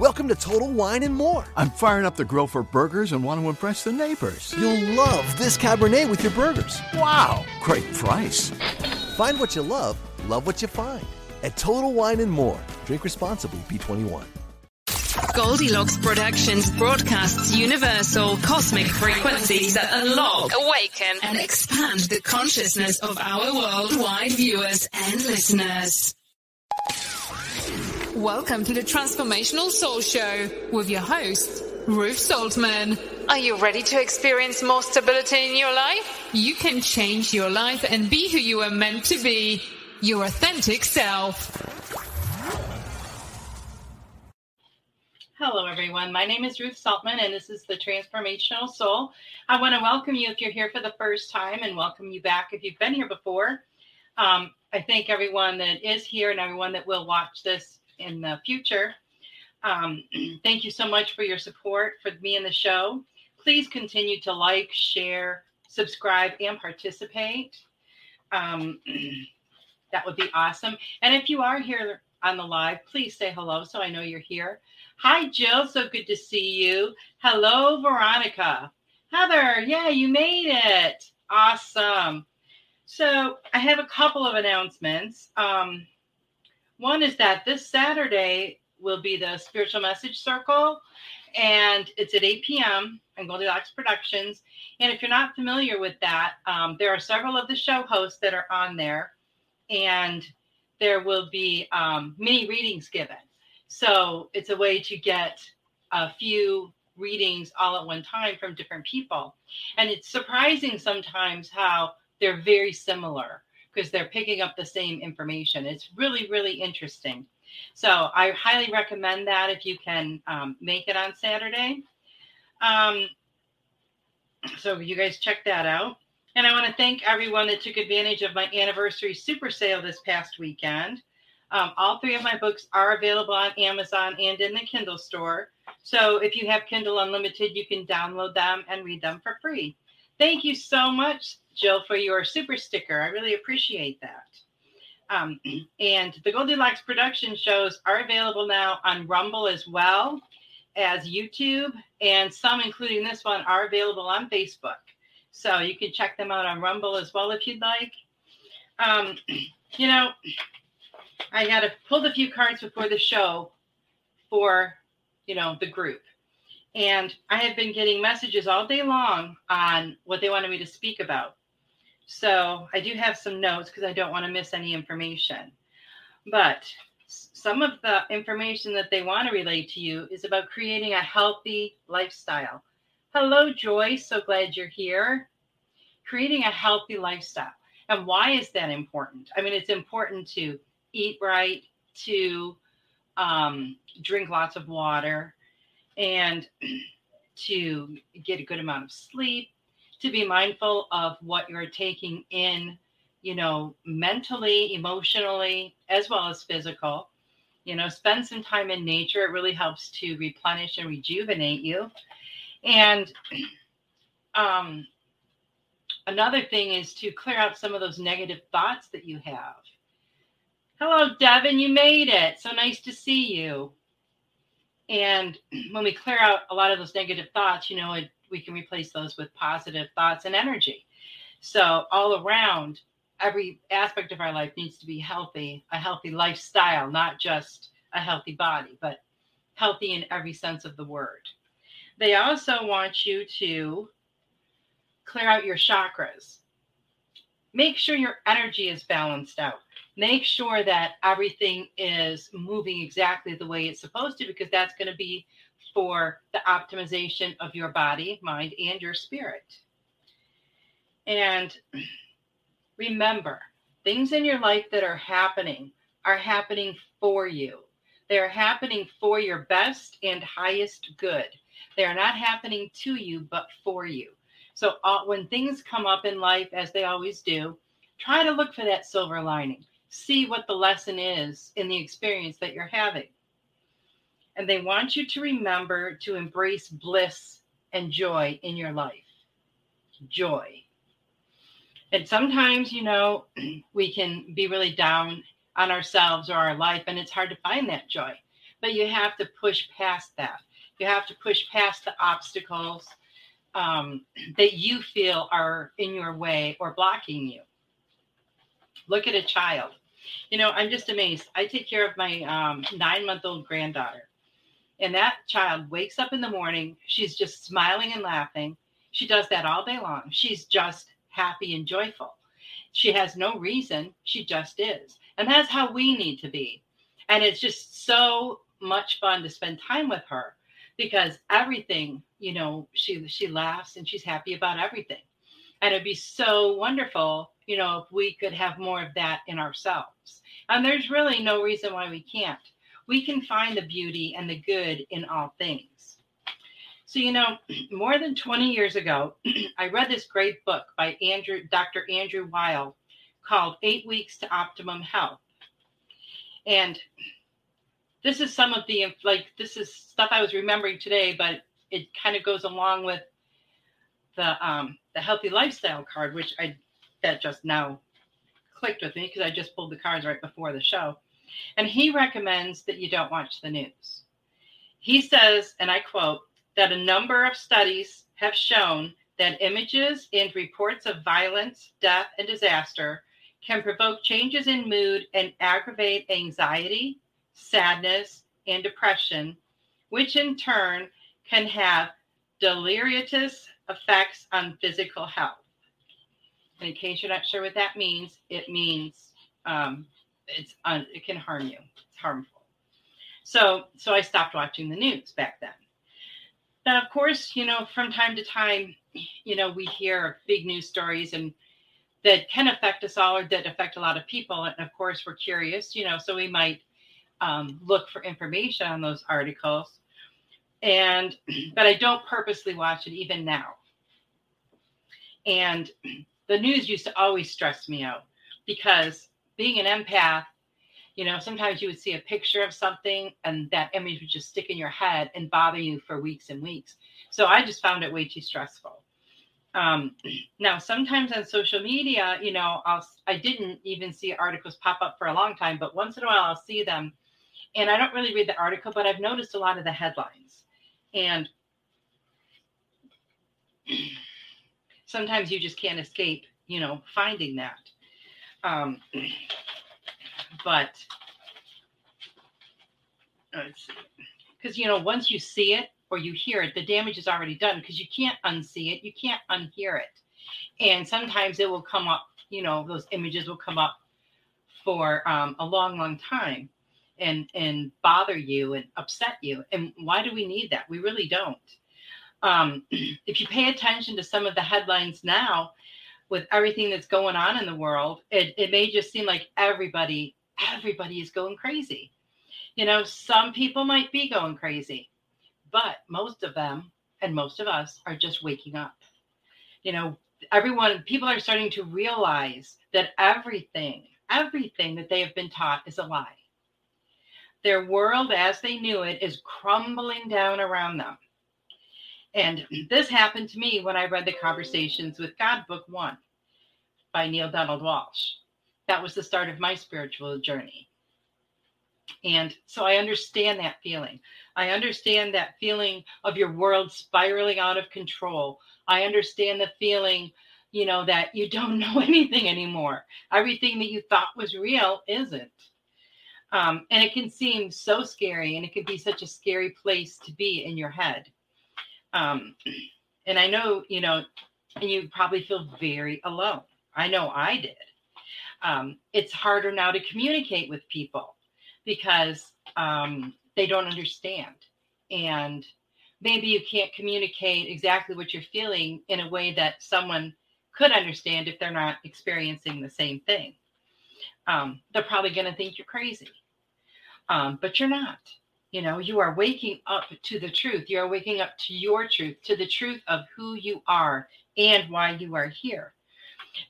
Welcome to Total Wine and More. I'm firing up the grill for burgers and want to impress the neighbors. You'll love this Cabernet with your burgers. Wow, great price. Find what you love, love what you find. At Total Wine and More. Drink responsibly, B21. Goldilocks Productions broadcasts universal cosmic frequencies that unlock, awaken, and expand the consciousness of our worldwide viewers and listeners. Welcome to the Transformational Soul Show with your host, Ruth Saltman. Are you ready to experience more stability in your life? You can change your life and be who you are meant to be, your authentic self. Hello, everyone. My name is Ruth Saltman, and this is the Transformational Soul. I want to welcome you if you're here for the first time, and welcome you back if you've been here before. Um, I thank everyone that is here and everyone that will watch this in the future. Um, thank you so much for your support for me and the show. Please continue to like, share, subscribe, and participate. Um, that would be awesome. And if you are here on the live, please say hello so I know you're here. Hi, Jill. So good to see you. Hello, Veronica. Heather, yeah, you made it. Awesome. So I have a couple of announcements. Um, one is that this Saturday will be the Spiritual Message Circle, and it's at 8 p.m. on Goldilocks Productions. And if you're not familiar with that, um, there are several of the show hosts that are on there, and there will be um, mini readings given. So it's a way to get a few readings all at one time from different people. And it's surprising sometimes how they're very similar because they're picking up the same information. It's really, really interesting. So I highly recommend that if you can um, make it on Saturday. Um, so you guys check that out. And I want to thank everyone that took advantage of my anniversary super sale this past weekend. Um, all three of my books are available on Amazon and in the Kindle store. So if you have Kindle Unlimited, you can download them and read them for free. Thank you so much, Jill, for your super sticker. I really appreciate that. Um, and the Goldilocks production shows are available now on Rumble as well as YouTube, and some, including this one, are available on Facebook. So you can check them out on Rumble as well if you'd like. Um, you know, I had to pulled a few cards before the show for, you know, the group. And I have been getting messages all day long on what they wanted me to speak about. So I do have some notes because I don't want to miss any information. But some of the information that they want to relate to you is about creating a healthy lifestyle. Hello, Joy. So glad you're here. Creating a healthy lifestyle. And why is that important? I mean, it's important to eat right, to um, drink lots of water, and to get a good amount of sleep, to be mindful of what you're taking in you know, mentally, emotionally, as well as physical. You know, spend some time in nature. It really helps to replenish and rejuvenate you. And um, another thing is to clear out some of those negative thoughts that you have. Hello, Devin, you made it. So nice to see you. And when we clear out a lot of those negative thoughts, you know, it, we can replace those with positive thoughts and energy. So, all around, every aspect of our life needs to be healthy, a healthy lifestyle, not just a healthy body, but healthy in every sense of the word. They also want you to clear out your chakras. Make sure your energy is balanced out. Make sure that everything is moving exactly the way it's supposed to, because that's going to be for the optimization of your body, mind, and your spirit. And remember, things in your life that are happening are happening for you. They are happening for your best and highest good. They are not happening to you, but for you. So uh, when things come up in life, as they always do, try to look for that silver lining. See what the lesson is in the experience that you're having. And they want you to remember to embrace bliss and joy in your life. Joy. And sometimes, you know, we can be really down on ourselves or our life, and it's hard to find that joy. But you have to push past that. You have to push past the obstacles um, that you feel are in your way or blocking you. Look at a child. You know, I'm just amazed. I take care of my um, nine month old granddaughter, and that child wakes up in the morning. She's just smiling and laughing. She does that all day long. She's just happy and joyful. She has no reason. She just is. And that's how we need to be. And it's just so much fun to spend time with her because everything, you know, she she laughs and she's happy about everything. And it'd be so wonderful, you know, if we could have more of that in ourselves. And there's really no reason why we can't. We can find the beauty and the good in all things. So, you know, more than 20 years ago, I read this great book by Andrew, Dr. Andrew Weil called Eight Weeks to Optimum Health. And this is some of the like this is stuff I was remembering today, but it kind of goes along with the um the healthy lifestyle card, which I that just now clicked with me because I just pulled the cards right before the show. And he recommends that you don't watch the news. He says, and I quote, that a number of studies have shown that images and reports of violence, death, and disaster can provoke changes in mood and aggravate anxiety, sadness, and depression, which in turn can have deleterious effects on physical health. In case you're not sure what that means, it means um, it's un- it can harm you. It's harmful. So so I stopped watching the news back then. Now, of course, you know, from time to time, you know, we hear big news stories and that can affect us all or that affect a lot of people. And of course, we're curious, you know, so we might um, look for information on those articles. And, but I don't purposely watch it even now. And the news used to always stress me out because being an empath, you know, sometimes you would see a picture of something and that image would just stick in your head and bother you for weeks and weeks. So I just found it way too stressful. Um, now, sometimes on social media, you know, I'll, I didn't even see articles pop up for a long time, but once in a while I'll see them and I don't really read the article, but I've noticed a lot of the headlines. And sometimes you just can't escape, you know, finding that. Um, but because you know, once you see it or you hear it, the damage is already done because you can't unsee it, you can't unhear it. And sometimes it will come up, you know, those images will come up for um, a long, long time and and bother you and upset you and why do we need that we really don't um, if you pay attention to some of the headlines now with everything that's going on in the world it, it may just seem like everybody everybody is going crazy you know some people might be going crazy but most of them and most of us are just waking up you know everyone, people are starting to realize that everything, everything that they have been taught is a lie. Their world as they knew it is crumbling down around them. And this happened to me when I read the Conversations with God, Book One by Neale Donald Walsch. That was the start of my spiritual journey. And so I understand that feeling. I understand that feeling of your world spiraling out of control. I understand the feeling, you know, that you don't know anything anymore. Everything that you thought was real isn't. Um, and it can seem so scary and it can be such a scary place to be in your head. Um, and I know, you know, and you probably feel very alone. I know I did. Um, it's harder now to communicate with people because um, they don't understand. And maybe you can't communicate exactly what you're feeling in a way that someone could understand if they're not experiencing the same thing. Um, they're probably going to think you're crazy, um, but you're not. You know, you are waking up to the truth. You are waking up to your truth, to the truth of who you are and why you are here.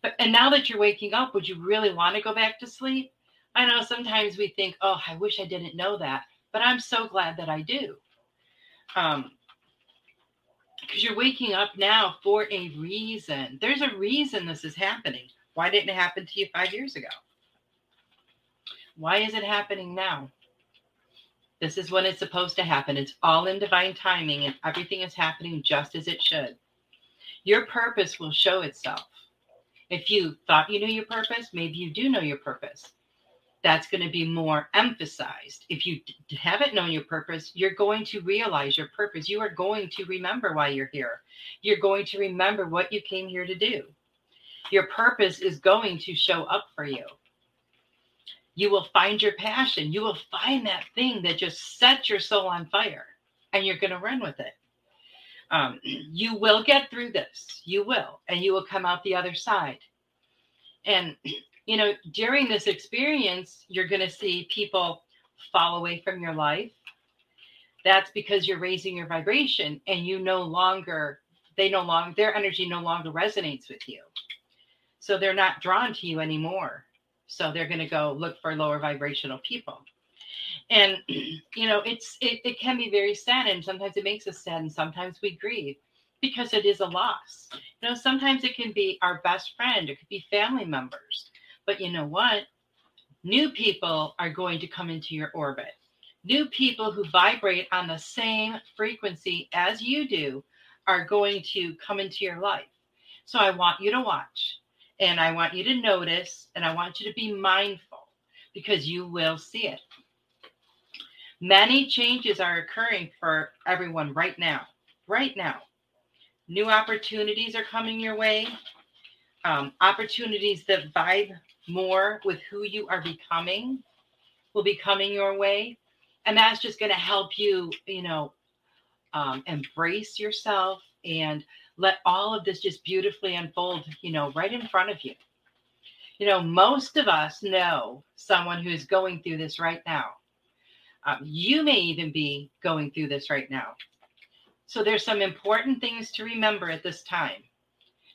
But and now that you're waking up, would you really want to go back to sleep? I know sometimes we think, oh, I wish I didn't know that, but I'm so glad that I do. Um, because you're waking up now for a reason. There's a reason this is happening. Why didn't it happen to you five years ago? Why is it happening now? This is when it's supposed to happen. It's all in divine timing, and everything is happening just as it should. Your purpose will show itself. If you thought you knew your purpose, maybe you do know your purpose that's going to be more emphasized. If you haven't known your purpose, you're going to realize your purpose. You are going to remember why you're here. You're going to remember what you came here to do. Your purpose is going to show up for you. You will find your passion. You will find that thing that just sets your soul on fire, and you're going to run with it. Um, you will get through this. You will, and you will come out the other side. And you know, during this experience, you're going to see people fall away from your life. That's because you're raising your vibration and you no longer, they no longer, their energy no longer resonates with you. So they're not drawn to you anymore. So they're going to go look for lower vibrational people. And, you know, it's, it, it can be very sad and sometimes it makes us sad and sometimes we grieve because it is a loss. You know, sometimes it can be our best friend, it could be family members but you know what? New people are going to come into your orbit. New people who vibrate on the same frequency as you do are going to come into your life. So I want you to watch and I want you to notice and I want you to be mindful because you will see it. Many changes are occurring for everyone right now. Right now. New opportunities are coming your way. Um, opportunities that vibe more with who you are becoming will be coming your way. And that's just going to help you, you know, um, embrace yourself and let all of this just beautifully unfold, you know, right in front of you. You know, most of us know someone who's going through this right now. Um, you may even be going through this right now. So there's some important things to remember at this time.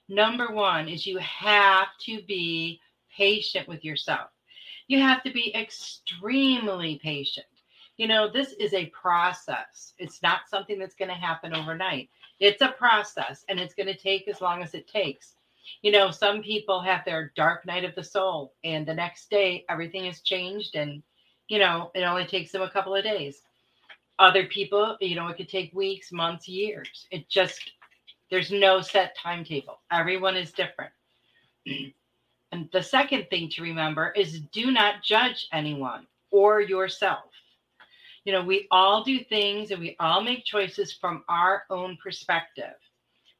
Number one is you have to be patient with yourself. You have to be extremely patient. You know, this is a process. It's not something that's going to happen overnight. It's a process and it's going to take as long as it takes. You know, some people have their dark night of the soul and the next day everything has changed and, you know, it only takes them a couple of days. Other people, you know, it could take weeks, months, years. It just, there's no set timetable. Everyone is different. And the second thing to remember is do not judge anyone or yourself. You know, we all do things and we all make choices from our own perspective.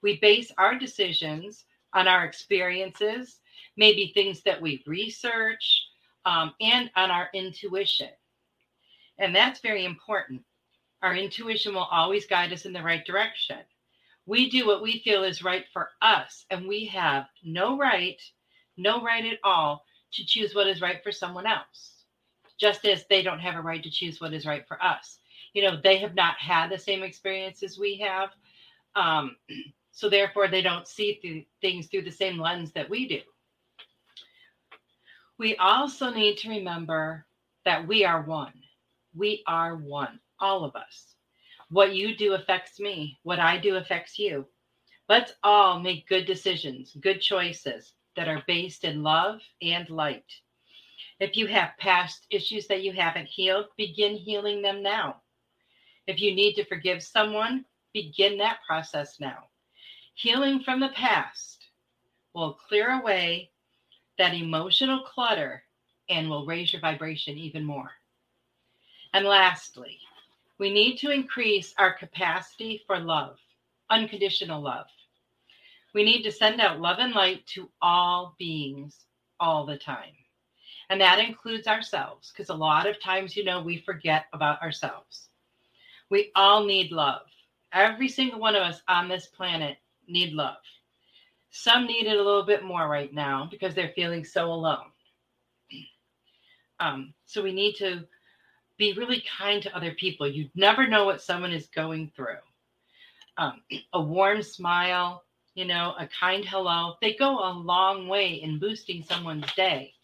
We base our decisions on our experiences, maybe things that we research, um, and on our intuition. And that's very important. Our intuition will always guide us in the right direction. We do what we feel is right for us, and we have no right no right at all to choose what is right for someone else, just as they don't have a right to choose what is right for us. You know, they have not had the same experiences we have. Um, So therefore, they don't see through things through the same lens that we do. We also need to remember that we are one. We are one, all of us. What you do affects me. What I do affects you. Let's all make good decisions, good choices that are based in love and light. If you have past issues that you haven't healed, begin healing them now. If you need to forgive someone, begin that process now. Healing from the past will clear away that emotional clutter and will raise your vibration even more. And lastly, we need to increase our capacity for love, unconditional love. We need to send out love and light to all beings all the time. And that includes ourselves, because a lot of times, you know, we forget about ourselves. We all need love. Every single one of us on this planet need love. Some need it a little bit more right now because they're feeling so alone. Um, so we need to be really kind to other people. You never know what someone is going through. Um, a warm smile, you know, a kind hello, they go a long way in boosting someone's day.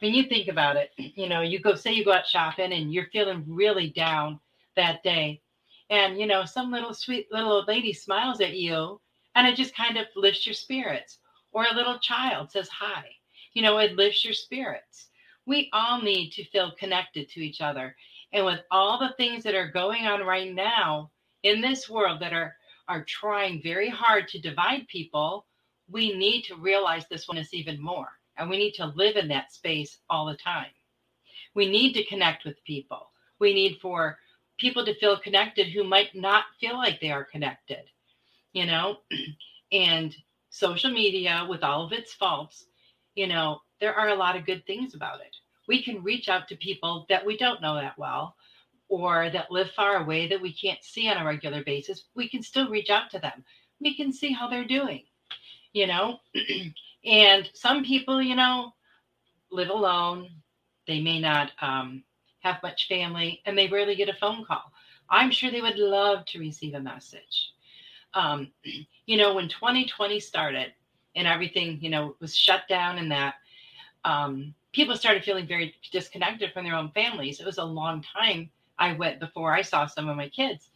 When you think about it, you know, you go say you go out shopping and you're feeling really down that day, and you know, some little sweet little old lady smiles at you, and it just kind of lifts your spirits. Or a little child says hi, you know, it lifts your spirits. We all need to feel connected to each other. And with all the things that are going on right now in this world that are are trying very hard to divide people, we need to realize this one is even more. And we need to live in that space all the time. We need to connect with people. We need for people to feel connected who might not feel like they are connected, you know? and social media, with all of its faults, you know, there are a lot of good things about it. We can reach out to people that we don't know that well or that live far away that we can't see on a regular basis. We can still reach out to them. We can see how they're doing, you know? and some people, you know, live alone. They may not um, have much family and they rarely get a phone call. I'm sure they would love to receive a message. Um, you know, when 2020 started and everything, you know, was shut down and that, um, people started feeling very disconnected from their own families. It was a long time I went before I saw some of my kids.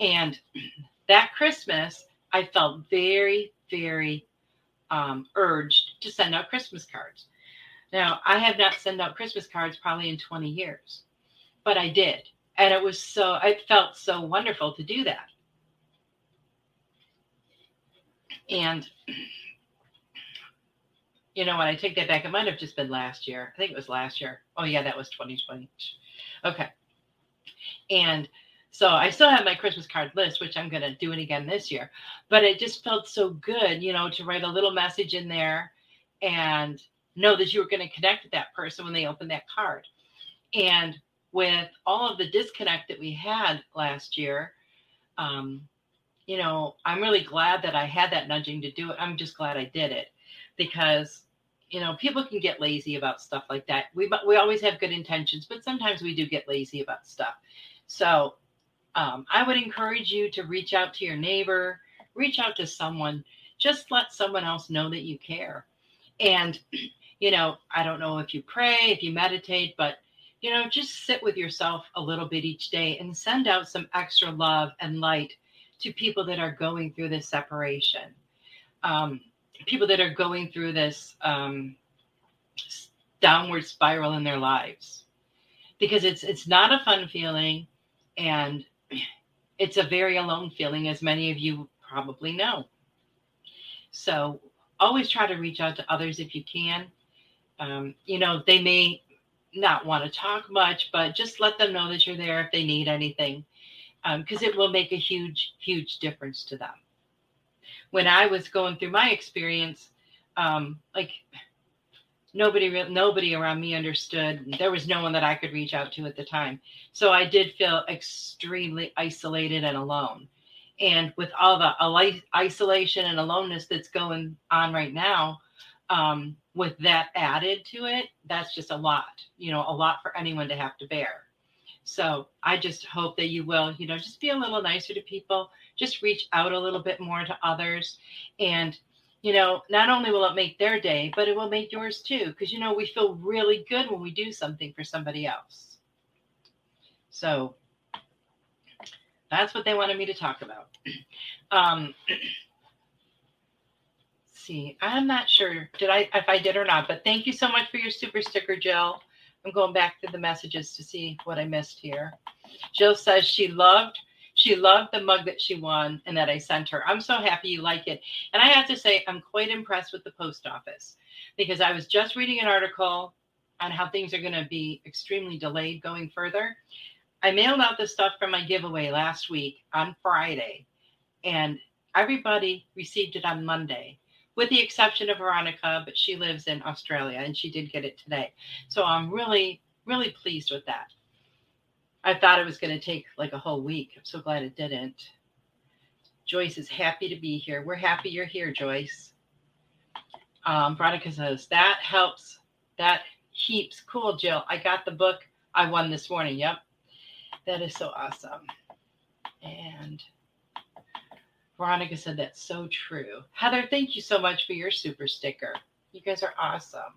And that Christmas, I felt very, very um, urged to send out Christmas cards. Now, I have not sent out Christmas cards probably in 20 years, but I did. And it was so, it felt so wonderful to do that. And you know what? I take that back. It might have just been last year. I think it was last year. Oh, yeah, that was 2020. Okay. And so I still have my Christmas card list, which I'm going to do it again this year. But it just felt so good, you know, to write a little message in there and know that you were going to connect with that person when they opened that card. And with all of the disconnect that we had last year, um, you know, I'm really glad that I had that nudging to do it. I'm just glad I did it because you know people can get lazy about stuff like that we we always have good intentions but sometimes we do get lazy about stuff so um, i would encourage you to reach out to your neighbor reach out to someone just let someone else know that you care. And you know i don't know if you pray if you meditate but you know just sit with yourself a little bit each day and send out some extra love and light to people that are going through this separation. Um, people that are going through this um, downward spiral in their lives. Because it's it's not a fun feeling and it's a very alone feeling as many of you probably know. So always try to reach out to others if you can. Um, you know they may not want to talk much but just let them know that you're there if they need anything because um, it will make a huge huge difference to them. When I was going through my experience, um, like nobody nobody around me understood. There was no one that I could reach out to at the time. So I did feel extremely isolated and alone. And with all the isolation and aloneness that's going on right now, um, with that added to it, that's just a lot, you know, a lot for anyone to have to bear. So I just hope that you will, you know, just be a little nicer to people, just reach out a little bit more to others. And, you know, not only will it make their day, but it will make yours too. Because, you know, we feel really good when we do something for somebody else. So that's what they wanted me to talk about. Um, see, I'm not sure did I if I did or not, but thank you so much for your super sticker, Jill. I'm going back to the messages to see what I missed here. Jill says she loved she loved the mug that she won and that I sent her. I'm so happy you like it. And I have to say I'm quite impressed with the post office because I was just reading an article on how things are going to be extremely delayed going further. I mailed out the stuff from my giveaway last week on Friday and everybody received it on Monday with the exception of Veronica, but she lives in Australia and she did get it today. So I'm really, really pleased with that. I thought it was going to take like a whole week. I'm so glad it didn't. Joyce is happy to be here. We're happy you're here, Joyce. Um, Veronica says that helps. That heaps. Cool, Jill. I got the book I won this morning. Yep. That is so awesome. And Veronica said that's so true. Heather, thank you so much for your super sticker. You guys are awesome.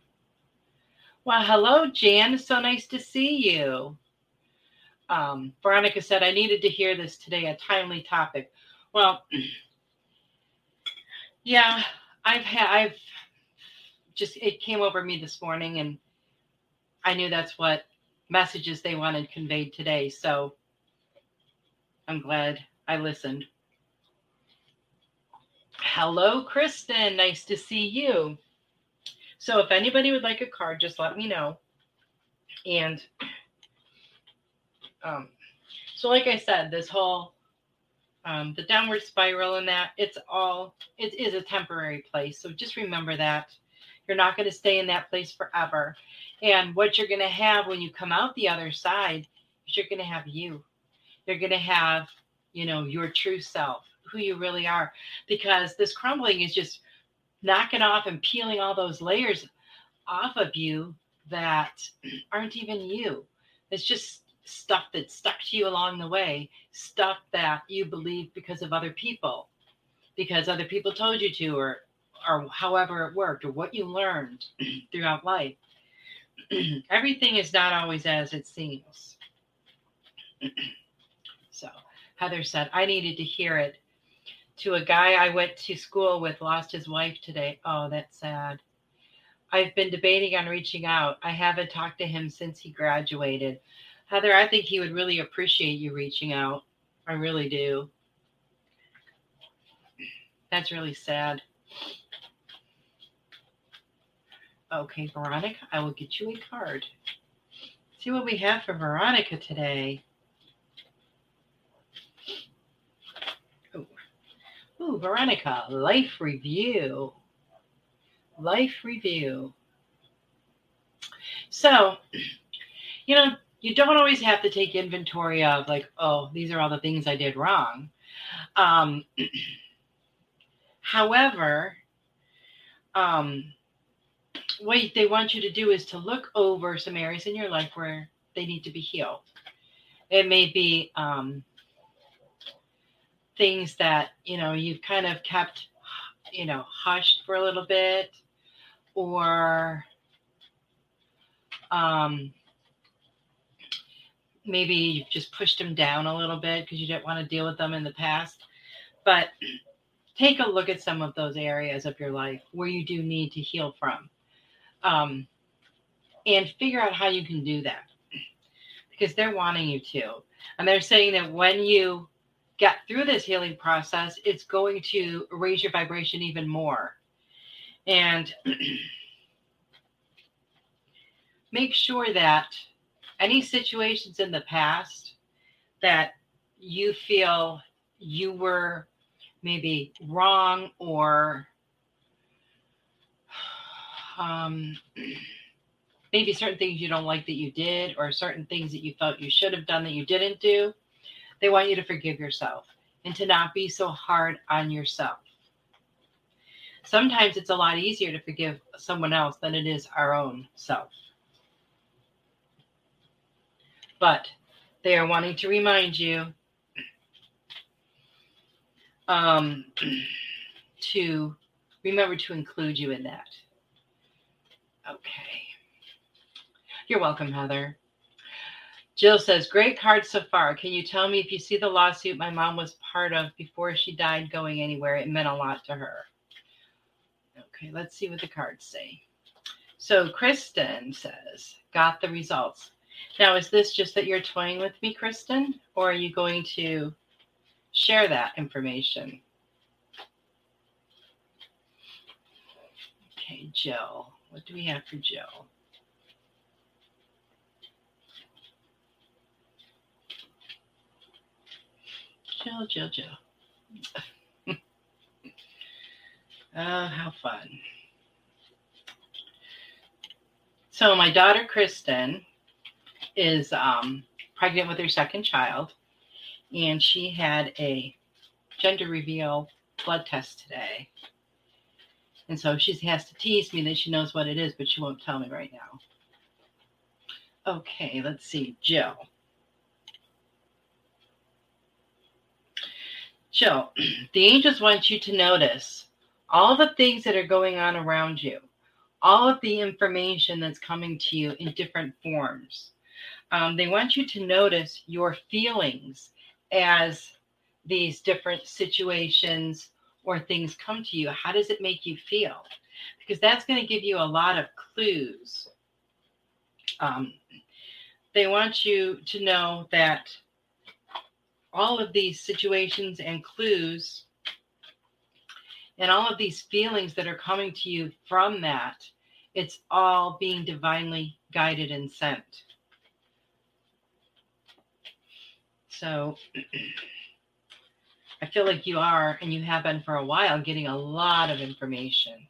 Well, hello, Jan. So nice to see you. Um, Veronica said, I needed to hear this today, a timely topic. Well, yeah, I've had, I've just, it came over me this morning and I knew that's what messages they wanted conveyed today. So I'm glad I listened. Hello, Kristen. Nice to see you. So, if anybody would like a card, just let me know. And um, so, like I said, this whole um, the downward spiral and that it's all it is a temporary place. So just remember that you're not going to stay in that place forever. And what you're going to have when you come out the other side is you're going to have you. You're going to have, you know, your true self who you really are because this crumbling is just knocking off and peeling all those layers off of you that aren't even you. It's just stuff that stuck to you along the way, stuff that you believe because of other people, because other people told you to, or or however it worked, or what you learned throughout life. Everything is not always as it seems. so Heather said, I needed to hear it to a guy I went to school with lost his wife today. Oh, that's sad. I've been debating on reaching out. I haven't talked to him since he graduated. Heather, I think he would really appreciate you reaching out. I really do. That's really sad. Okay, Veronica, I will get you a card. See what we have for Veronica today. Oh, Ooh, Veronica, life review. Life review. So, you know, you don't always have to take inventory of like, oh, these are all the things I did wrong. Um, however, um, what they want you to do is to look over some areas in your life where they need to be healed. It may be um, things that you know you've kind of kept you know hushed for a little bit or um, maybe you've just pushed them down a little bit because you didn't want to deal with them in the past. But take a look at some of those areas of your life where you do need to heal from um, and figure out how you can do that. Because they're wanting you to. And they're saying that when you get through this healing process, it's going to raise your vibration even more. And make sure that any situations in the past that you feel you were maybe wrong or um, maybe certain things you don't like that you did or certain things that you felt you should have done that you didn't do they want you to forgive yourself and to not be so hard on yourself. Sometimes it's a lot easier to forgive someone else than it is our own self. But they are wanting to remind you um, to remember to include you in that. Okay. You're welcome, Heather. Jill says, Great card so far. Can you tell me if you see the lawsuit my mom was part of before she died going anywhere? It meant a lot to her. Okay, let's see what the cards say. So, Kristen says, Got the results. Now, is this just that you're toying with me, Kristen, or are you going to share that information? Okay, Jill. What do we have for Jill? Jill, Jill, Jill. oh, how fun. So, my daughter Kristen is um, pregnant with her second child, and she had a gender reveal blood test today. And so she has to tease me that she knows what it is, but she won't tell me right now. Okay, let's see. Jill. Jill, the angels want you to notice all the things that are going on around you, all of the information that's coming to you in different forms. Um, they want you to notice your feelings as these different situations or things come to you. How does it make you feel? Because that's going to give you a lot of clues. Um, they want you to know that all of these situations and clues and all of these feelings that are coming to you from that, it's all being divinely guided and sent. So I feel like you are, and you have been for a while, getting a lot of information.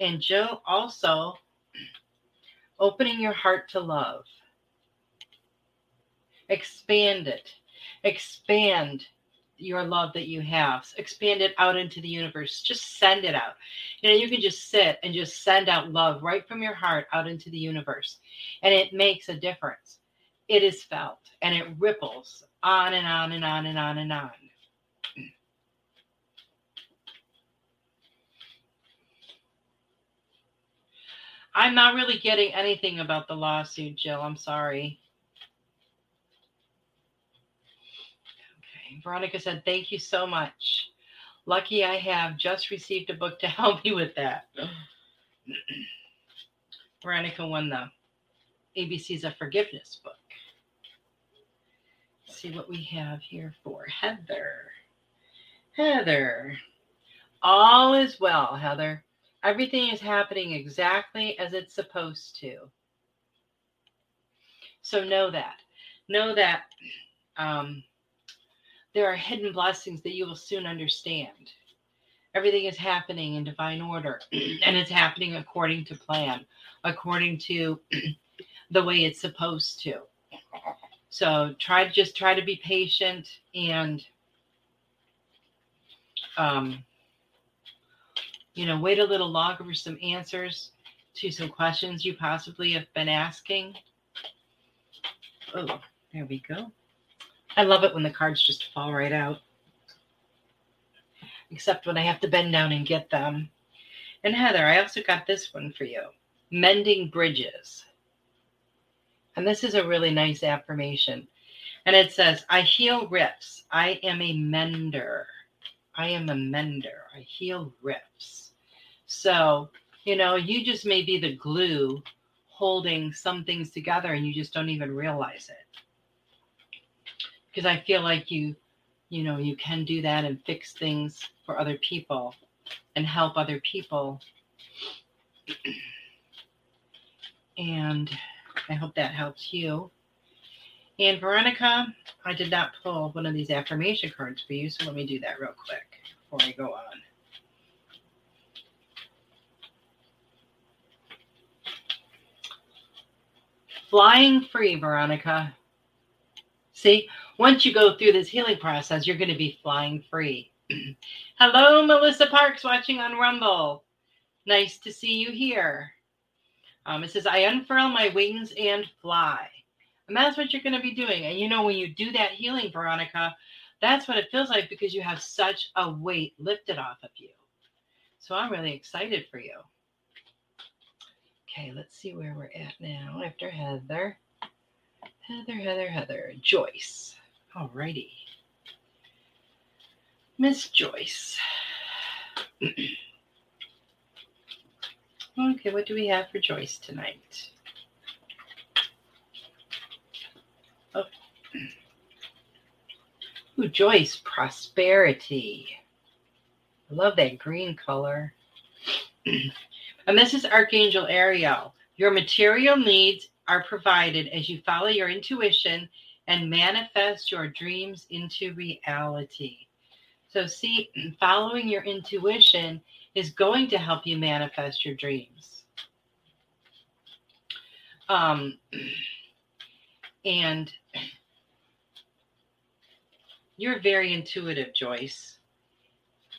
And Joe also opening your heart to love. Expand it. Expand your love that you have. Expand it out into the universe. Just send it out. You know, you can just sit and just send out love right from your heart out into the universe. And it makes a difference it is felt and it ripples on and on and on and on and on. I'm not really getting anything about the lawsuit, Jill. I'm sorry. Okay. Veronica said, Thank you so much. Lucky I have just received a book to help me with that. Veronica won the ABC's of Forgiveness book see what we have here for Heather. Heather, all is well, Heather. Everything is happening exactly as it's supposed to. So know that. Know that um, there are hidden blessings that you will soon understand. Everything is happening in divine order, and it's happening according to plan, according to the way it's supposed to. So try to just try to be patient and um, you know, wait a little longer for some answers to some questions you possibly have been asking. Oh, there we go. I love it when the cards just fall right out. Except when I have to bend down and get them. And Heather, I also got this one for you Mending Bridges. And this is a really nice affirmation. And it says, I heal rifts. I am a mender. I am a mender. I heal rifts. So, you know, you just may be the glue holding some things together and you just don't even realize it. Because I feel like you, you know, you can do that and fix things for other people and help other people. and I hope that helps you. And Veronica, I did not pull one of these affirmation cards for you, so let me do that real quick before I go on. Flying free, Veronica. See, once you go through this healing process, you're going to be flying free. Hello, Melissa Parks, watching on Rumble. Nice to see you here. Um, it says, I unfurl my wings and fly. And that's what you're going to be doing. And you know, when you do that healing, Veronica, that's what it feels like because you have such a weight lifted off of you. So I'm really excited for you. Okay, let's see where we're at now after Heather. Heather, Heather, Heather. Joyce. Alrighty. Miss Joyce. okay, what do we have for Joyce tonight? Oh. Ooh, Joyce, prosperity. I love that green color. and this is Archangel Ariel. Your material needs are provided as you follow your intuition and manifest your dreams into reality. So, see, following your intuition is going to help you manifest your dreams. Um, and you're very intuitive, Joyce.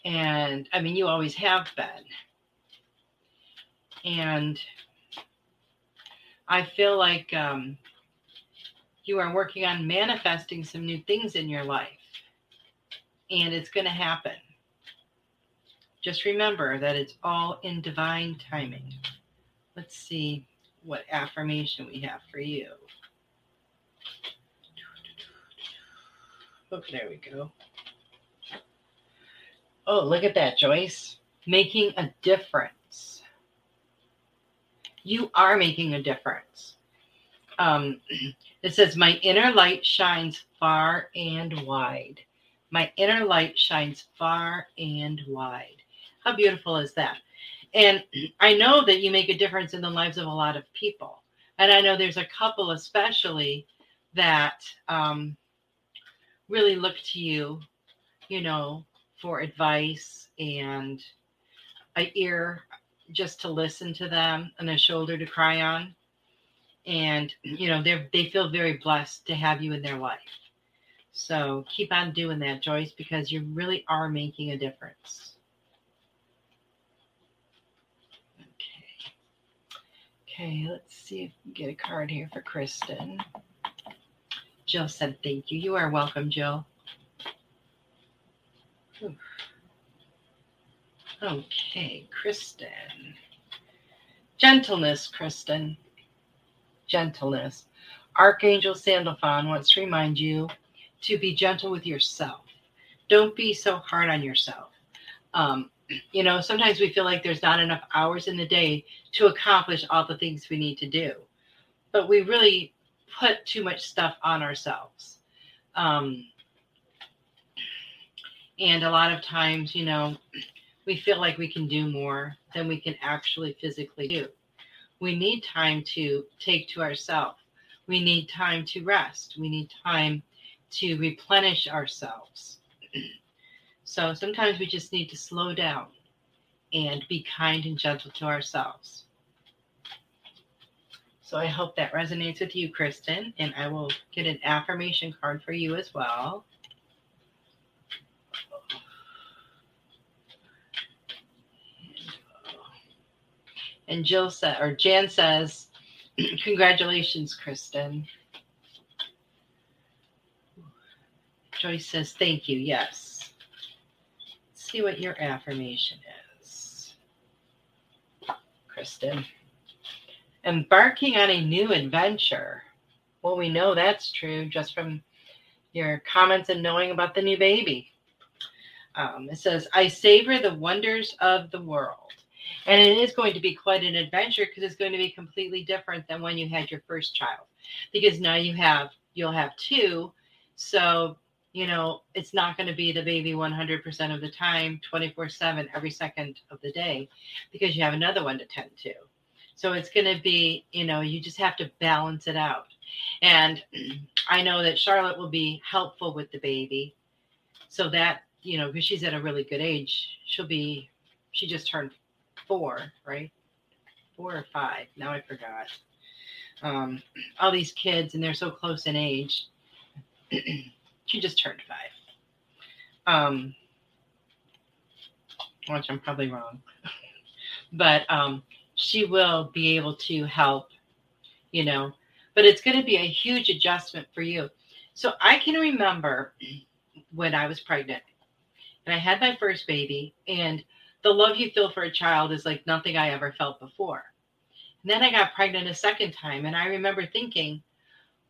And I mean, you always have been. And I feel like um, you are working on manifesting some new things in your life. And it's going to happen. Just remember that it's all in divine timing. Let's see what affirmation we have for you. Oh, there we go. Oh, look at that, Joyce. Making a difference. You are making a difference. Um, it says, My inner light shines far and wide. My inner light shines far and wide. How beautiful is that? And I know that you make a difference in the lives of a lot of people. And I know there's a couple, especially, that um, really look to you, you know, for advice and a ear just to listen to them and a shoulder to cry on. And you know, they they feel very blessed to have you in their life. So keep on doing that, Joyce, because you really are making a difference. Okay. Okay, let's see if we get a card here for Kristen. Jill said thank you. You are welcome, Jill. Okay, Kristen. Gentleness, Kristen. Gentleness. Archangel Sandalphon wants to remind you to be gentle with yourself. Don't be so hard on yourself. Um, you know, sometimes we feel like there's not enough hours in the day to accomplish all the things we need to do. But we really put too much stuff on ourselves. Um, and a lot of times, you know, we feel like we can do more than we can actually physically do. We need time to take to ourselves. We need time to rest. We need time to replenish ourselves. so sometimes we just need to slow down and be kind and gentle to ourselves. So I hope that resonates with you, Kristen, and I will get an affirmation card for you as well. And Jill said, or Jan says, Congratulations, Kristen. Joyce says, Thank you. Yes. See what your affirmation is, Kristen. Embarking on a new adventure. Well, we know that's true just from your comments and knowing about the new baby. Um, it says, I savor the wonders of the world. And it is going to be quite an adventure because it's going to be completely different than when you had your first child. Because now you have, you'll have two. So, you know, it's not going to be the baby 100% of the time, 24 7, every second of the day, because you have another one to tend to. So it's going to be, you know, you just have to balance it out. And I know that Charlotte will be helpful with the baby. So that, you know, because she's at a really good age, she'll be, she just turned four, right? Four or five. Now I forgot. Um, all these kids, and they're so close in age. she just turned five. Um, which I'm probably wrong. but um, she will be able to help, you know, but it's going to be a huge adjustment for you. So I can remember when I was pregnant and I had my first baby, and the love you feel for a child is like nothing I ever felt before. And then I got pregnant a second time, and I remember thinking,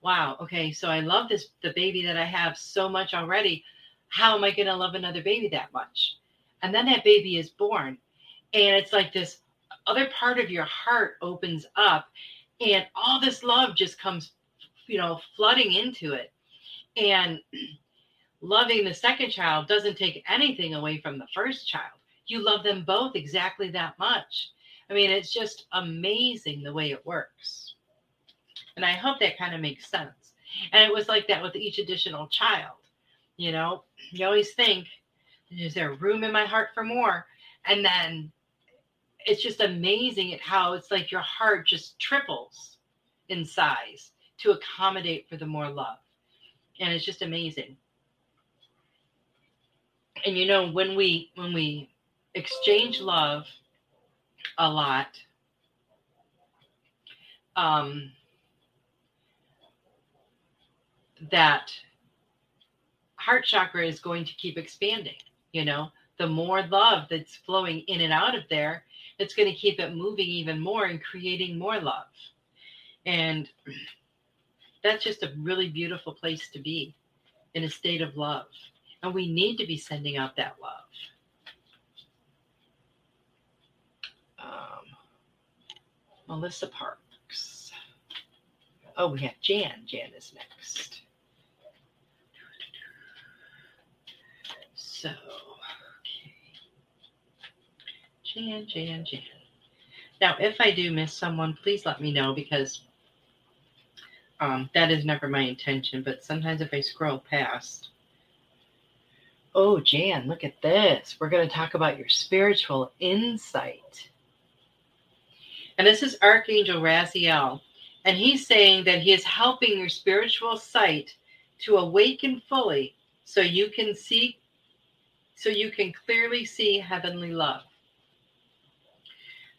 wow, okay, so I love this the baby that I have so much already. How am I going to love another baby that much? And then that baby is born, and it's like this other part of your heart opens up, and all this love just comes, you know, flooding into it. And loving the second child doesn't take anything away from the first child. You love them both exactly that much. I mean, it's just amazing the way it works. And I hope that kind of makes sense. And it was like that with each additional child. You know, you always think, is there room in my heart for more? And then it's just amazing at how it's like your heart just triples in size to accommodate for the more love. And it's just amazing. And you know, when we when we exchange love a lot, um, that heart chakra is going to keep expanding. You know, the more love that's flowing in and out of there, it's going to keep it moving even more and creating more love. And that's just a really beautiful place to be in a state of love. And we need to be sending out that love. Um, Melissa Parks. Oh, we have Jan. Jan is next. So, okay. Jan, Jan, Jan. Now, if I do miss someone, please let me know because um, that is never my intention. But sometimes if I scroll past, oh, Jan, look at this. We're going to talk about your spiritual insight. And this is Archangel Raziel. And he's saying that he is helping your spiritual sight to awaken fully so you can see, so you can clearly see heavenly love.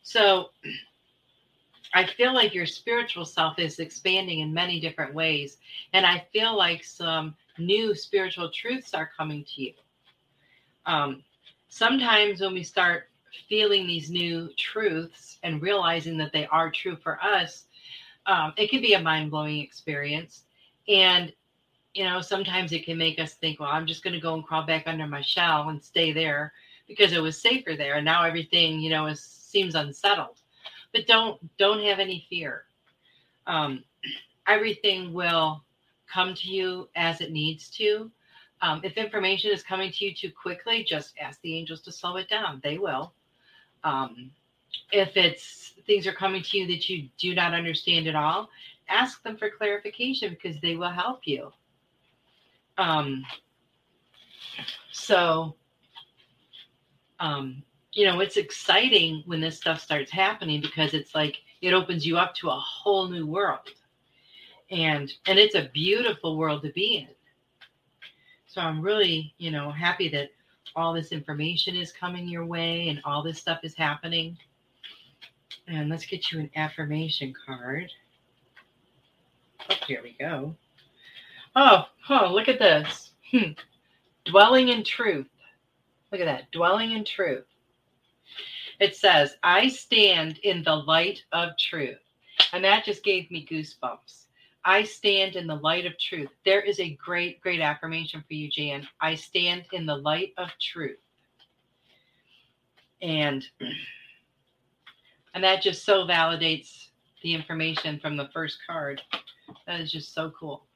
So I feel like your spiritual self is expanding in many different ways. And I feel like some new spiritual truths are coming to you. Um, sometimes when we start feeling these new truths and realizing that they are true for us, um, it can be a mind blowing experience. And, you know, sometimes it can make us think, well, I'm just going to go and crawl back under my shell and stay there because it was safer there. And now everything, you know, is, seems unsettled. But don't don't have any fear. Um, everything will come to you as it needs to. Um, if information is coming to you too quickly, just ask the angels to slow it down. They will. Um, if it's things are coming to you that you do not understand at all, ask them for clarification because they will help you. Um, so, um, you know, it's exciting when this stuff starts happening because it's like it opens you up to a whole new world. And and it's a beautiful world to be in. So I'm really, you know, happy that all this information is coming your way and all this stuff is happening. And let's get you an affirmation card. Oh, here we go. Oh, oh, look at this. Hmm. Dwelling in truth. Look at that. Dwelling in truth. It says, I stand in the light of truth. And that just gave me goosebumps. I stand in the light of truth. There is a great, great affirmation for you, Jan. I stand in the light of truth. And and that just so validates the information from the first card. That is just so cool.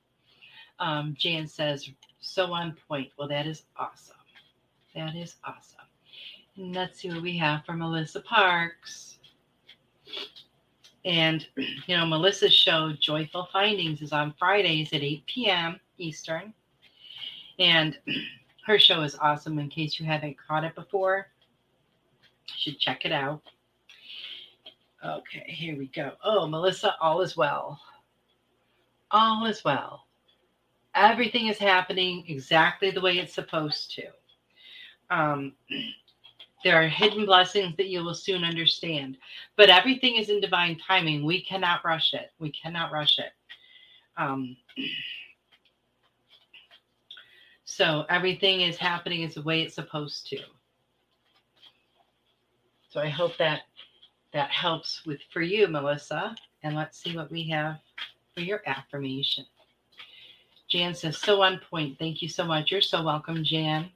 Um, Jan says, so on point. Well, that is awesome. That is awesome. And let's see what we have for Melissa Parks. And, you know, Melissa's show, Joyful Findings, is on Fridays at 8 p.m. Eastern. And her show is awesome in case you haven't caught it before. You should check it out. Okay, here we go. Oh, Melissa, all is well. All is well. Everything is happening exactly the way it's supposed to. Um, There are hidden blessings that you will soon understand. But everything is in divine timing. We cannot rush it. We cannot rush it. Um, so everything is happening as the way it's supposed to. So I hope that that helps with for you, Melissa. And let's see what we have for your affirmation. Jan says, so on point. Thank you so much. You're so welcome, Jan.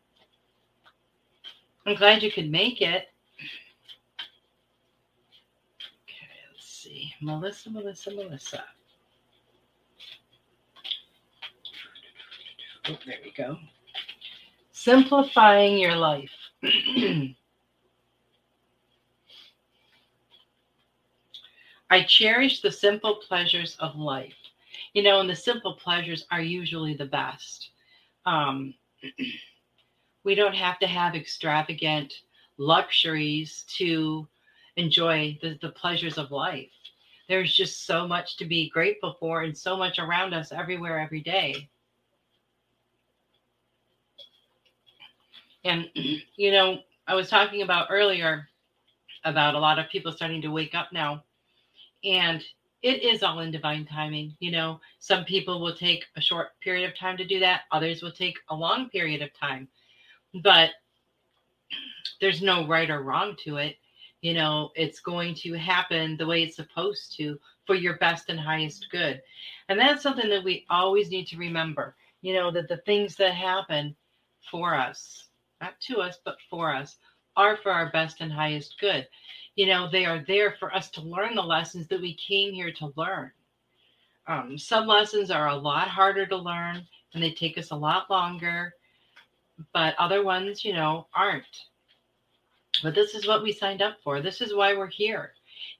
I'm glad you could make it. Okay, let's see. Melissa, Melissa, Melissa. Oh, there we go. Simplifying your life. I cherish the simple pleasures of life. You know, and the simple pleasures are usually the best. Um, we don't have to have extravagant luxuries to enjoy the, the pleasures of life. There's just so much to be grateful for and so much around us everywhere, every day. And, you know, I was talking about earlier about a lot of people starting to wake up now. And it is all in divine timing. You know, some people will take a short period of time to do that, others will take a long period of time but there's no right or wrong to it. You know, it's going to happen the way it's supposed to for your best and highest good. And that's something that we always need to remember. You know, that the things that happen for us, not to us, but for us, are for our best and highest good. You know, they are there for us to learn the lessons that we came here to learn. Um, some lessons are a lot harder to learn and they take us a lot longer but other ones, you know, aren't. But this is what we signed up for. This is why we're here.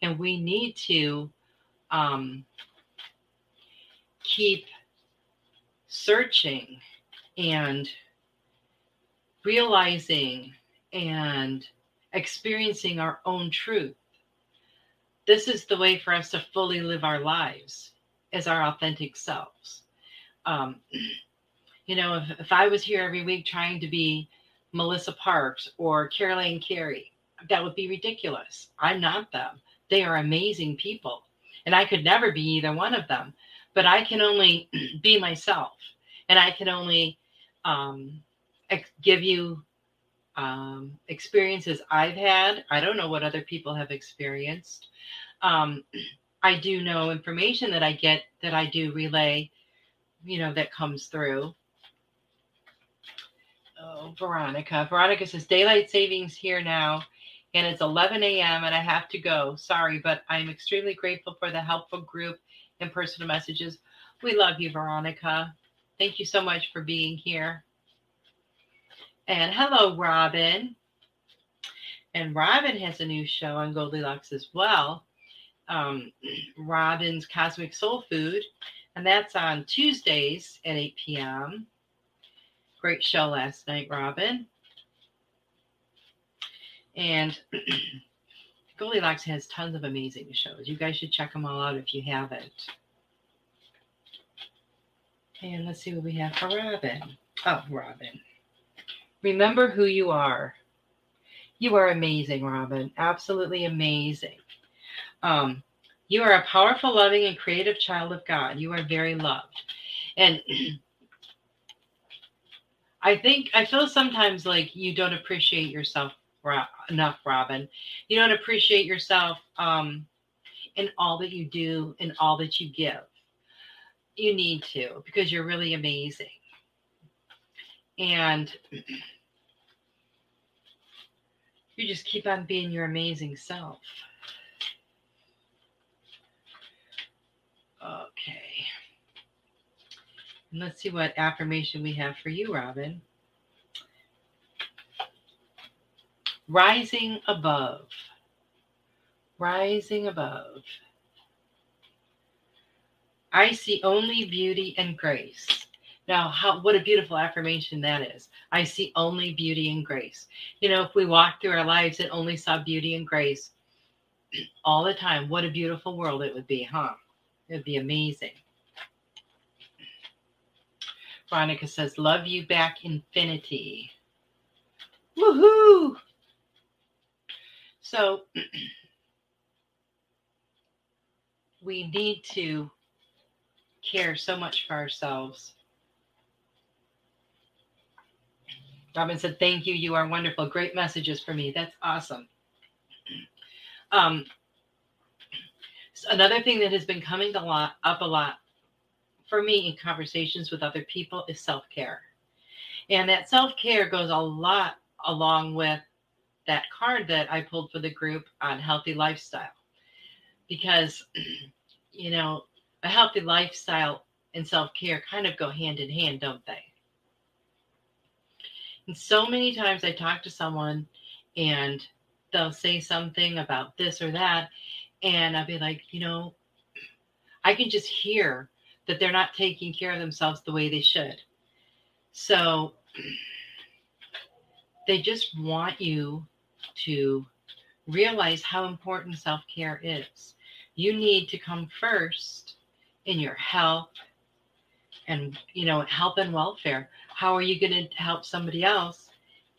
And we need to um, keep searching and realizing and experiencing our own truth. This is the way for us to fully live our lives as our authentic selves. Um, you know, if, if I was here every week trying to be Melissa Parks or Caroline Carey, that would be ridiculous. I'm not them. They are amazing people. And I could never be either one of them. But I can only be myself. And I can only um, give you um, experiences I've had. I don't know what other people have experienced. Um, I do know information that I get that I do relay, you know, that comes through. Oh, Veronica. Veronica says daylight savings here now, and it's 11 a.m. and I have to go. Sorry, but I'm extremely grateful for the helpful group and personal messages. We love you, Veronica. Thank you so much for being here. And hello, Robin. And Robin has a new show on Goldilocks as well. Um, Robin's Cosmic Soul Food, and that's on Tuesdays at 8 p.m. Great show last night, Robin. And Goldilocks has tons of amazing shows. You guys should check them all out if you haven't. And let's see what we have for Robin. Oh, Robin. Remember who you are. You are amazing, Robin. Absolutely amazing. Um, you are a powerful, loving, and creative child of God. You are very loved. And I think I feel sometimes like you don't appreciate yourself enough, Robin. You don't appreciate yourself um, in all that you do and all that you give. You need to because you're really amazing. And you just keep on being your amazing self. Okay. And let's see what affirmation we have for you, Robin. Rising above. Rising above. I see only beauty and grace. Now, how what a beautiful affirmation that is. I see only beauty and grace. You know, if we walked through our lives and only saw beauty and grace all the time, what a beautiful world it would be, huh? It would be amazing. Veronica says, Love you back infinity. Woohoo! So we need to care so much for ourselves. Robin said, Thank you. You are wonderful. Great messages for me. That's awesome. Um, another thing that has been coming a lot up a lot for me in conversations with other people is self-care. And that self-care goes a lot along with that card that I pulled for the group on healthy lifestyle. Because you know, a healthy lifestyle and self-care kind of go hand in hand, don't they? And so many times I talk to someone and they'll say something about this or that and I'll be like, you know, I can just hear that they're not taking care of themselves the way they should. So they just want you to realize how important self care is. You need to come first in your health and, you know, health and welfare. How are you going to help somebody else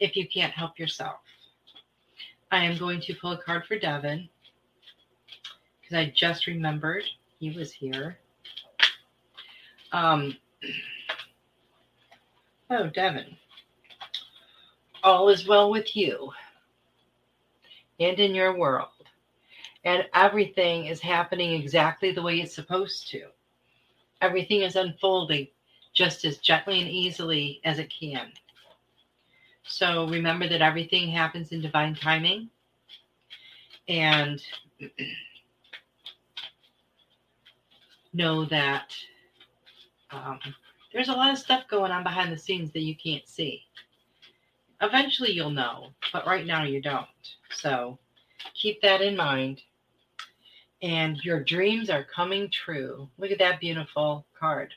if you can't help yourself? I am going to pull a card for Devin because I just remembered he was here. Um, oh, Devin. All is well with you and in your world. And everything is happening exactly the way it's supposed to. Everything is unfolding just as gently and easily as it can. So remember that everything happens in divine timing. And know that um, there's a lot of stuff going on behind the scenes that you can't see. Eventually you'll know, but right now you don't. So keep that in mind. And your dreams are coming true. Look at that beautiful card.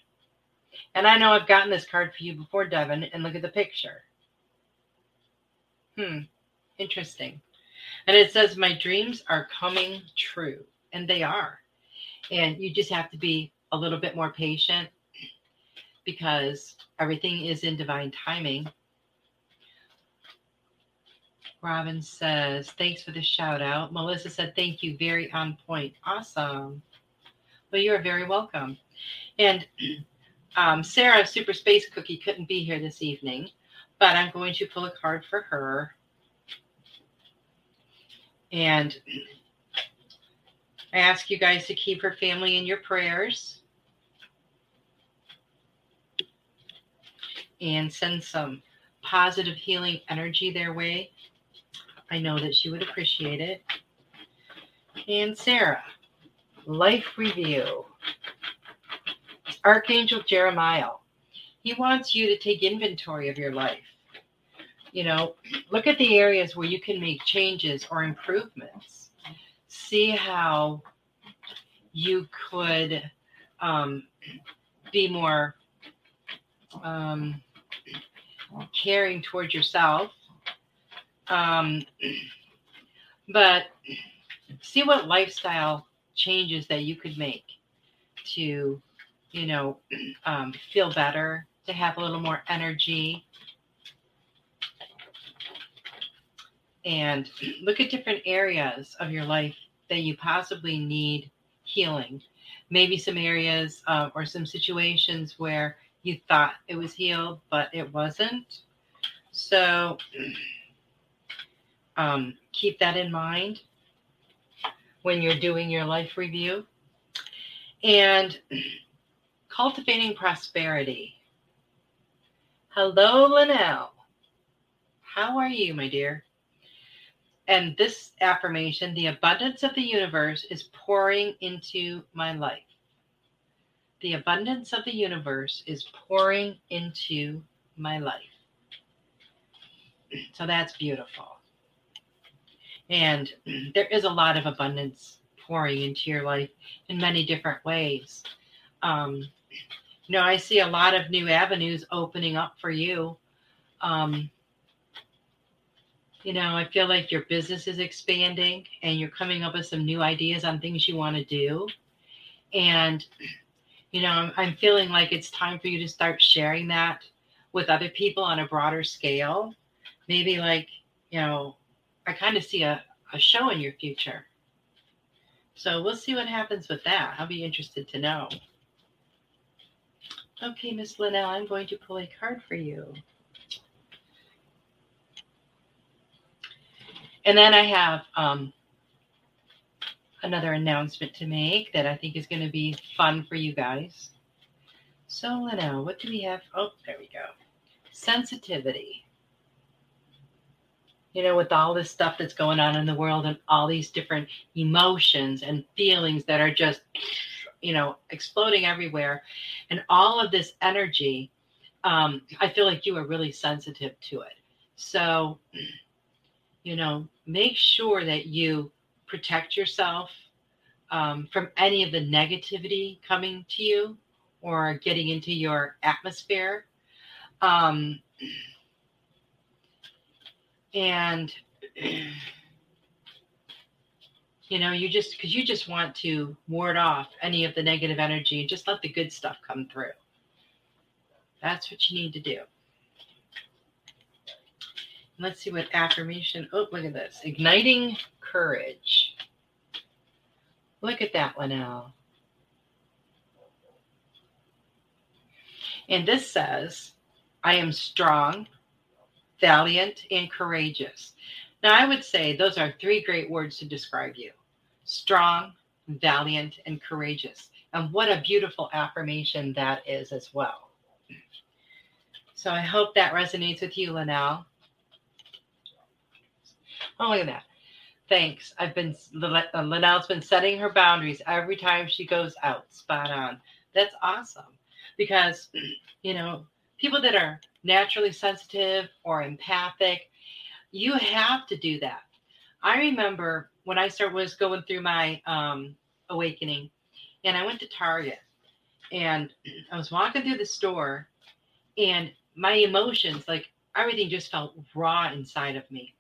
And I know I've gotten this card for you before, Devin, and look at the picture. Hmm, interesting. And it says, My dreams are coming true. And they are. And you just have to be a little bit more patient because everything is in divine timing. Robin says, Thanks for the shout out. Melissa said, Thank you. Very on point. Awesome. Well, you're very welcome. And um, Sarah, Super Space Cookie, couldn't be here this evening, but I'm going to pull a card for her. And I ask you guys to keep her family in your prayers and send some positive healing energy their way. I know that she would appreciate it. And Sarah, life review. Archangel Jeremiah. He wants you to take inventory of your life. You know, look at the areas where you can make changes or improvements see how you could um, be more um, caring towards yourself. Um, but see what lifestyle changes that you could make to, you know, um, feel better, to have a little more energy. And look at different areas of your life that you possibly need healing. Maybe some areas uh, or some situations where you thought it was healed, but it wasn't. So um, keep that in mind when you're doing your life review. And cultivating prosperity. Hello, Linnell. How are you, my dear? And this affirmation the abundance of the universe is pouring into my life. The abundance of the universe is pouring into my life. So that's beautiful. And there is a lot of abundance pouring into your life in many different ways. Um, you know, I see a lot of new avenues opening up for you. Um, you know, I feel like your business is expanding and you're coming up with some new ideas on things you want to do. And, you know, I'm, I'm feeling like it's time for you to start sharing that with other people on a broader scale. Maybe like, you know, I kind of see a, a show in your future. So we'll see what happens with that. I'll be interested to know. Okay, Miss Linnell, I'm going to pull a card for you. And then I have um, another announcement to make that I think is going to be fun for you guys. So, Linnell, what do we have? Oh, there we go. Sensitivity you know, with all this stuff that's going on in the world and all these different emotions and feelings that are just, you know, exploding everywhere, and all of this energy, um, I feel like you are really sensitive to it. So, you know, make sure that you protect yourself um, from any of the negativity coming to you or getting into your atmosphere. Um, and you know you just because you just want to ward off any of the negative energy and just let the good stuff come through. That's what you need to do. Let's see what affirmation oh look at this igniting courage. Look at that one now and this says i am strong valiant, and courageous. Now, I would say those are three great words to describe you strong, valiant, and courageous. And what a beautiful affirmation that is as well. So I hope that resonates with you, Linnell. Oh, look at that. Thanks. I've been, Linnell's uh, been setting her boundaries every time she goes out. Spot on. That's awesome. Because, you know, people that are naturally sensitive or empathic, you have to do that. I remember when I started was going through my um, awakening, and I went to Target, and I was walking through the store, and my emotions, like everything, just felt raw inside of me.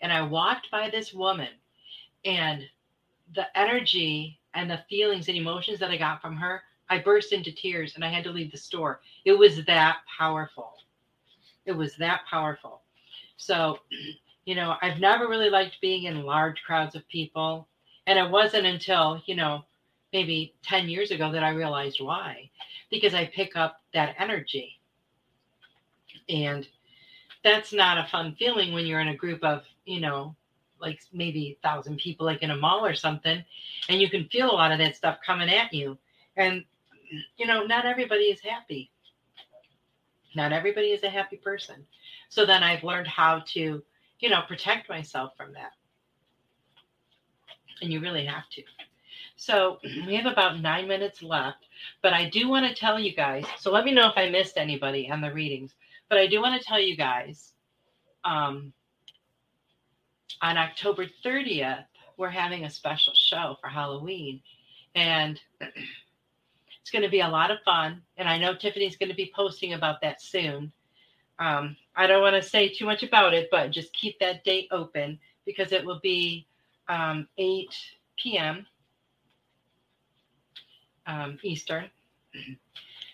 And I walked by this woman, and the energy and the feelings and emotions that I got from her, I burst into tears and I had to leave the store. It was that powerful. It was that powerful. So, you know, I've never really liked being in large crowds of people. And it wasn't until, you know, maybe 10 years ago that I realized why. Because I pick up that energy. And that's not a fun feeling when you're in a group of, you know, like maybe a thousand people, like in a mall or something, and you can feel a lot of that stuff coming at you. And, you know, not everybody is happy. Not everybody is a happy person. So then I've learned how to, you know, protect myself from that. And you really have to. So we have about nine minutes left, but I do want to tell you guys. So let me know if I missed anybody on the readings. But I do want to tell you guys um, on October 30th, we're having a special show for Halloween. And It's going to be a lot of fun. And I know Tiffany's going to be posting about that soon. Um, I don't want to say too much about it, but just keep that date open because it will be um, 8 p.m. Um, Eastern.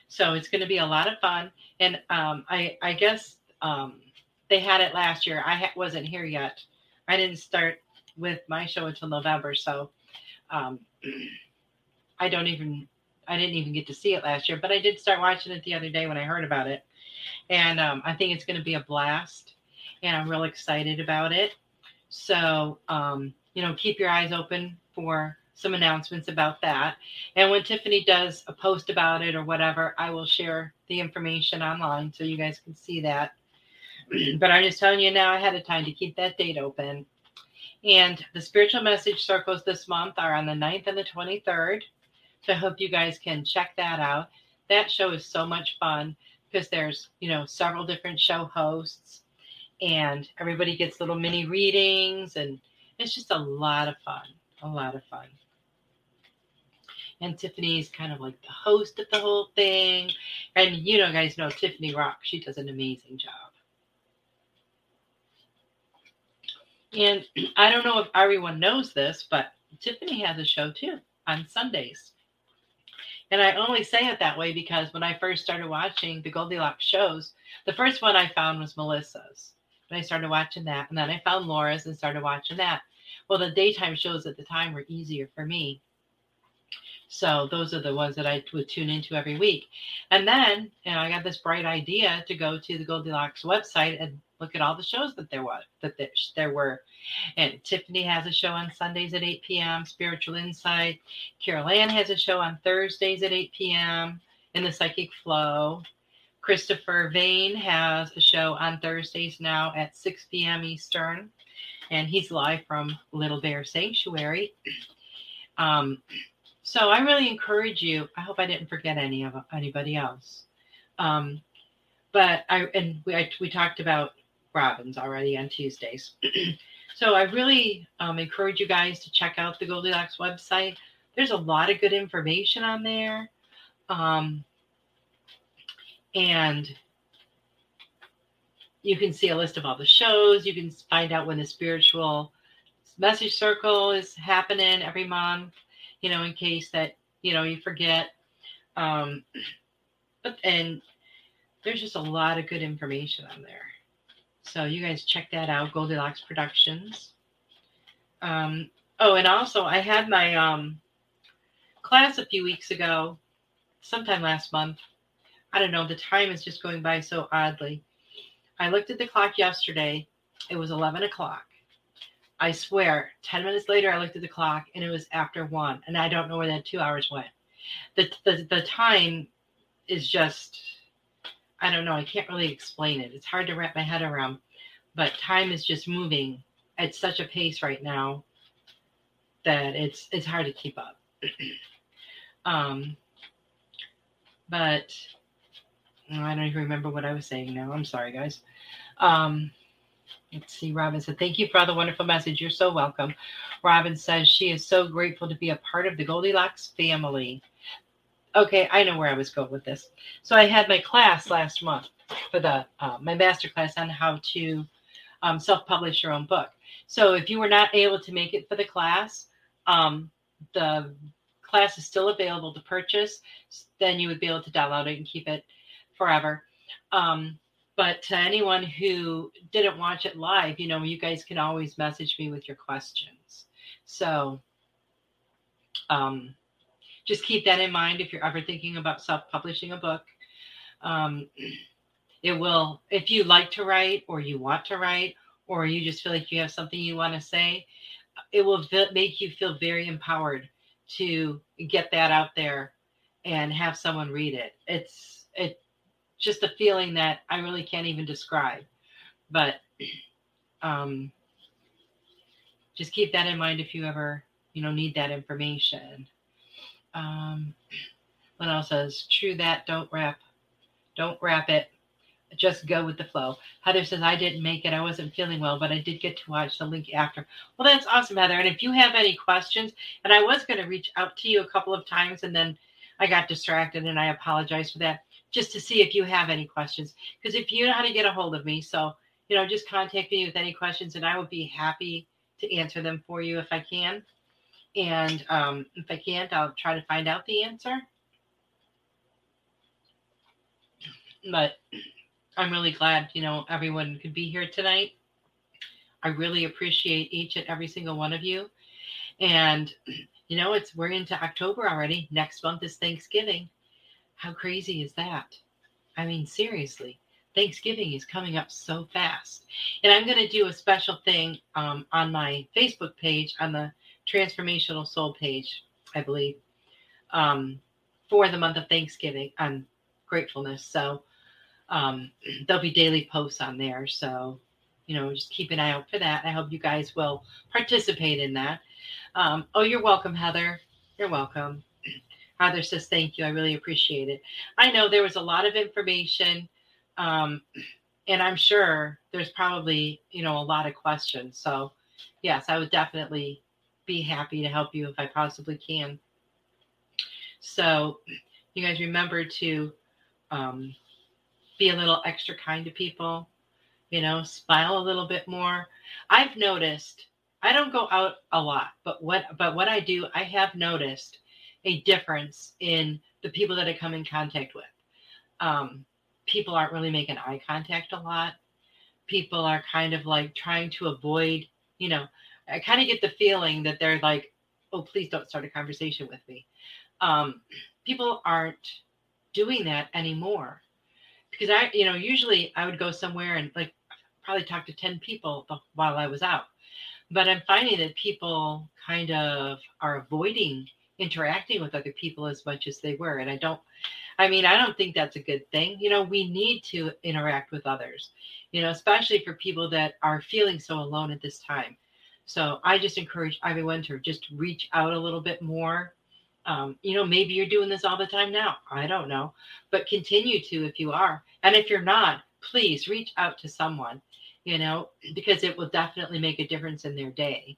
So it's going to be a lot of fun. And um, I, I guess um, they had it last year. I ha- wasn't here yet. I didn't start with my show until November. So um, I don't even I didn't even get to see it last year, but I did start watching it the other day when I heard about it. And um, I think it's going to be a blast. And I'm real excited about it. So, um, you know, keep your eyes open for some announcements about that. And when Tiffany does a post about it or whatever, I will share the information online so you guys can see that. but I'm just telling you now ahead of time to keep that date open. And the spiritual message circles this month are on the 9th and the 23rd. So I hope you guys can check that out. That show is so much fun because there's, you know, several different show hosts and everybody gets little mini readings and it's just a lot of fun. A lot of fun. And Tiffany's kind of like the host of the whole thing. And you know, guys know Tiffany Rock. She does an amazing job. And I don't know if everyone knows this, but Tiffany has a show too on Sundays. And I only say it that way because when I first started watching the Goldilocks shows, the first one I found was Melissa's. And I started watching that. And then I found Laura's and started watching that. Well, the daytime shows at the time were easier for me. So those are the ones that I would tune into every week. And then you know, I got this bright idea to go to the Goldilocks website and look at all the shows that there was that there, were. And Tiffany has a show on Sundays at 8 p.m. Spiritual Insight. Carol Ann has a show on Thursdays at 8 p.m. in the Psychic Flow. Christopher Vane has a show on Thursdays now at 6 p.m. Eastern, and he's live from Little Bear Sanctuary. Um, so I really encourage you. I hope I didn't forget any of anybody else. Um, but I and we I, we talked about Robins already on Tuesdays. so I really um, encourage you guys to check out the Goldilocks website. There's a lot of good information on there. Um, and you can see a list of all the shows. You can find out when the spiritual message circle is happening every month, you know, in case that, you know, you forget. Um, but, and there's just a lot of good information on there. So you guys check that out, Goldilocks Productions. Um, oh, and also I had my um, class a few weeks ago, sometime last month. I don't know, the time is just going by so oddly. I looked at the clock yesterday. It was 11 o'clock. I swear, 10 minutes later, I looked at the clock and it was after one. And I don't know where that two hours went. The, the, the time is just I don't know. I can't really explain it. It's hard to wrap my head around, but time is just moving at such a pace right now that it's it's hard to keep up. um, but I don't even remember what I was saying now. I'm sorry, guys. Um, let's see. Robin said, "Thank you for all the wonderful message. You're so welcome." Robin says she is so grateful to be a part of the Goldilocks family okay, I know where I was going with this. So I had my class last month for the uh, my master class on how to um, self-publish your own book. So if you were not able to make it for the class, um, the class is still available to purchase. Then you would be able to download it and keep it forever. Um, but to anyone who didn't watch it live, you know, you guys can always message me with your questions. So, um, just keep that in mind if you're ever thinking about self-publishing a book. Um, it will, if you like to write or you want to write, or you just feel like you have something you want to say, it will make you feel very empowered to get that out there and have someone read it. It's it just a feeling that I really can't even describe. But um, just keep that in mind if you ever you know need that information. Um, says? True that. Don't wrap. Don't wrap it. Just go with the flow. Heather says, I didn't make it. I wasn't feeling well, but I did get to watch the link after. Well, that's awesome, Heather. And if you have any questions, and I was going to reach out to you a couple of times and then I got distracted and I apologize for that, just to see if you have any questions. Because if you know how to get a hold of me, so, you know, just contact me with any questions and I will be happy to answer them for you if I can. And um, if I can't, I'll try to find out the answer. But I'm really glad, you know, everyone could be here tonight. I really appreciate each and every single one of you. And you know, it's we're into October already. Next month is Thanksgiving. How crazy is that? I mean, seriously, Thanksgiving is coming up so fast. And I'm going to do a special thing um, on my Facebook page on the transformational soul page, I believe, um, for the month of Thanksgiving on gratefulness. So um, there'll be daily posts on there. So, you know, just keep an eye out for that. I hope you guys will participate in that. Um, oh, you're welcome, Heather. You're welcome. Heather says, thank you. I really appreciate it. I know there was a lot of information. Um, and I'm sure there's probably, you know, a lot of questions. So, yes, I would definitely be happy to help you if I possibly can. So, you guys remember to um, be a little extra kind to people, you know, smile a little bit more. I've noticed I don't go out a lot, but what but what I do, I have noticed a difference in the people that I come in contact with. Um, people aren't really making eye contact a lot. People are kind of like trying to avoid, you know, I kind of get the feeling that they're like, oh, please don't start a conversation with me. Um, people aren't doing that anymore because I, you know, usually I would go somewhere and like probably talk to 10 people while I was out. But I'm finding that people kind of are avoiding interacting with other people as much as they were. And I don't, I mean, I don't think that's a good thing. You know, we need to interact with others, you know, especially for people that are feeling so alone at this time. So I just encourage everyone to just reach out a little bit more. Um, you know, maybe you're doing this all the time now. I don't know, but continue to if you are. And if you're not, please reach out to someone, you know, because it will definitely make a difference in their day.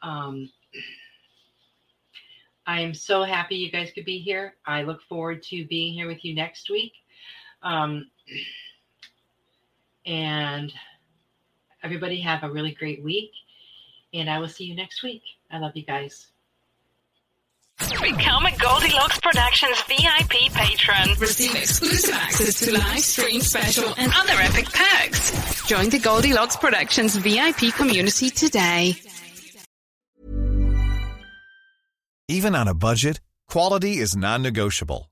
Um, I am so happy you guys could be here. I look forward to being here with you next week. Um, and everybody have a really great week. And I will see you next week. I love you guys. Become a Goldilocks Productions VIP patron. Receive exclusive access to live stream special and other epic perks. Join the Goldilocks Productions VIP community today. Even on a budget, quality is non-negotiable.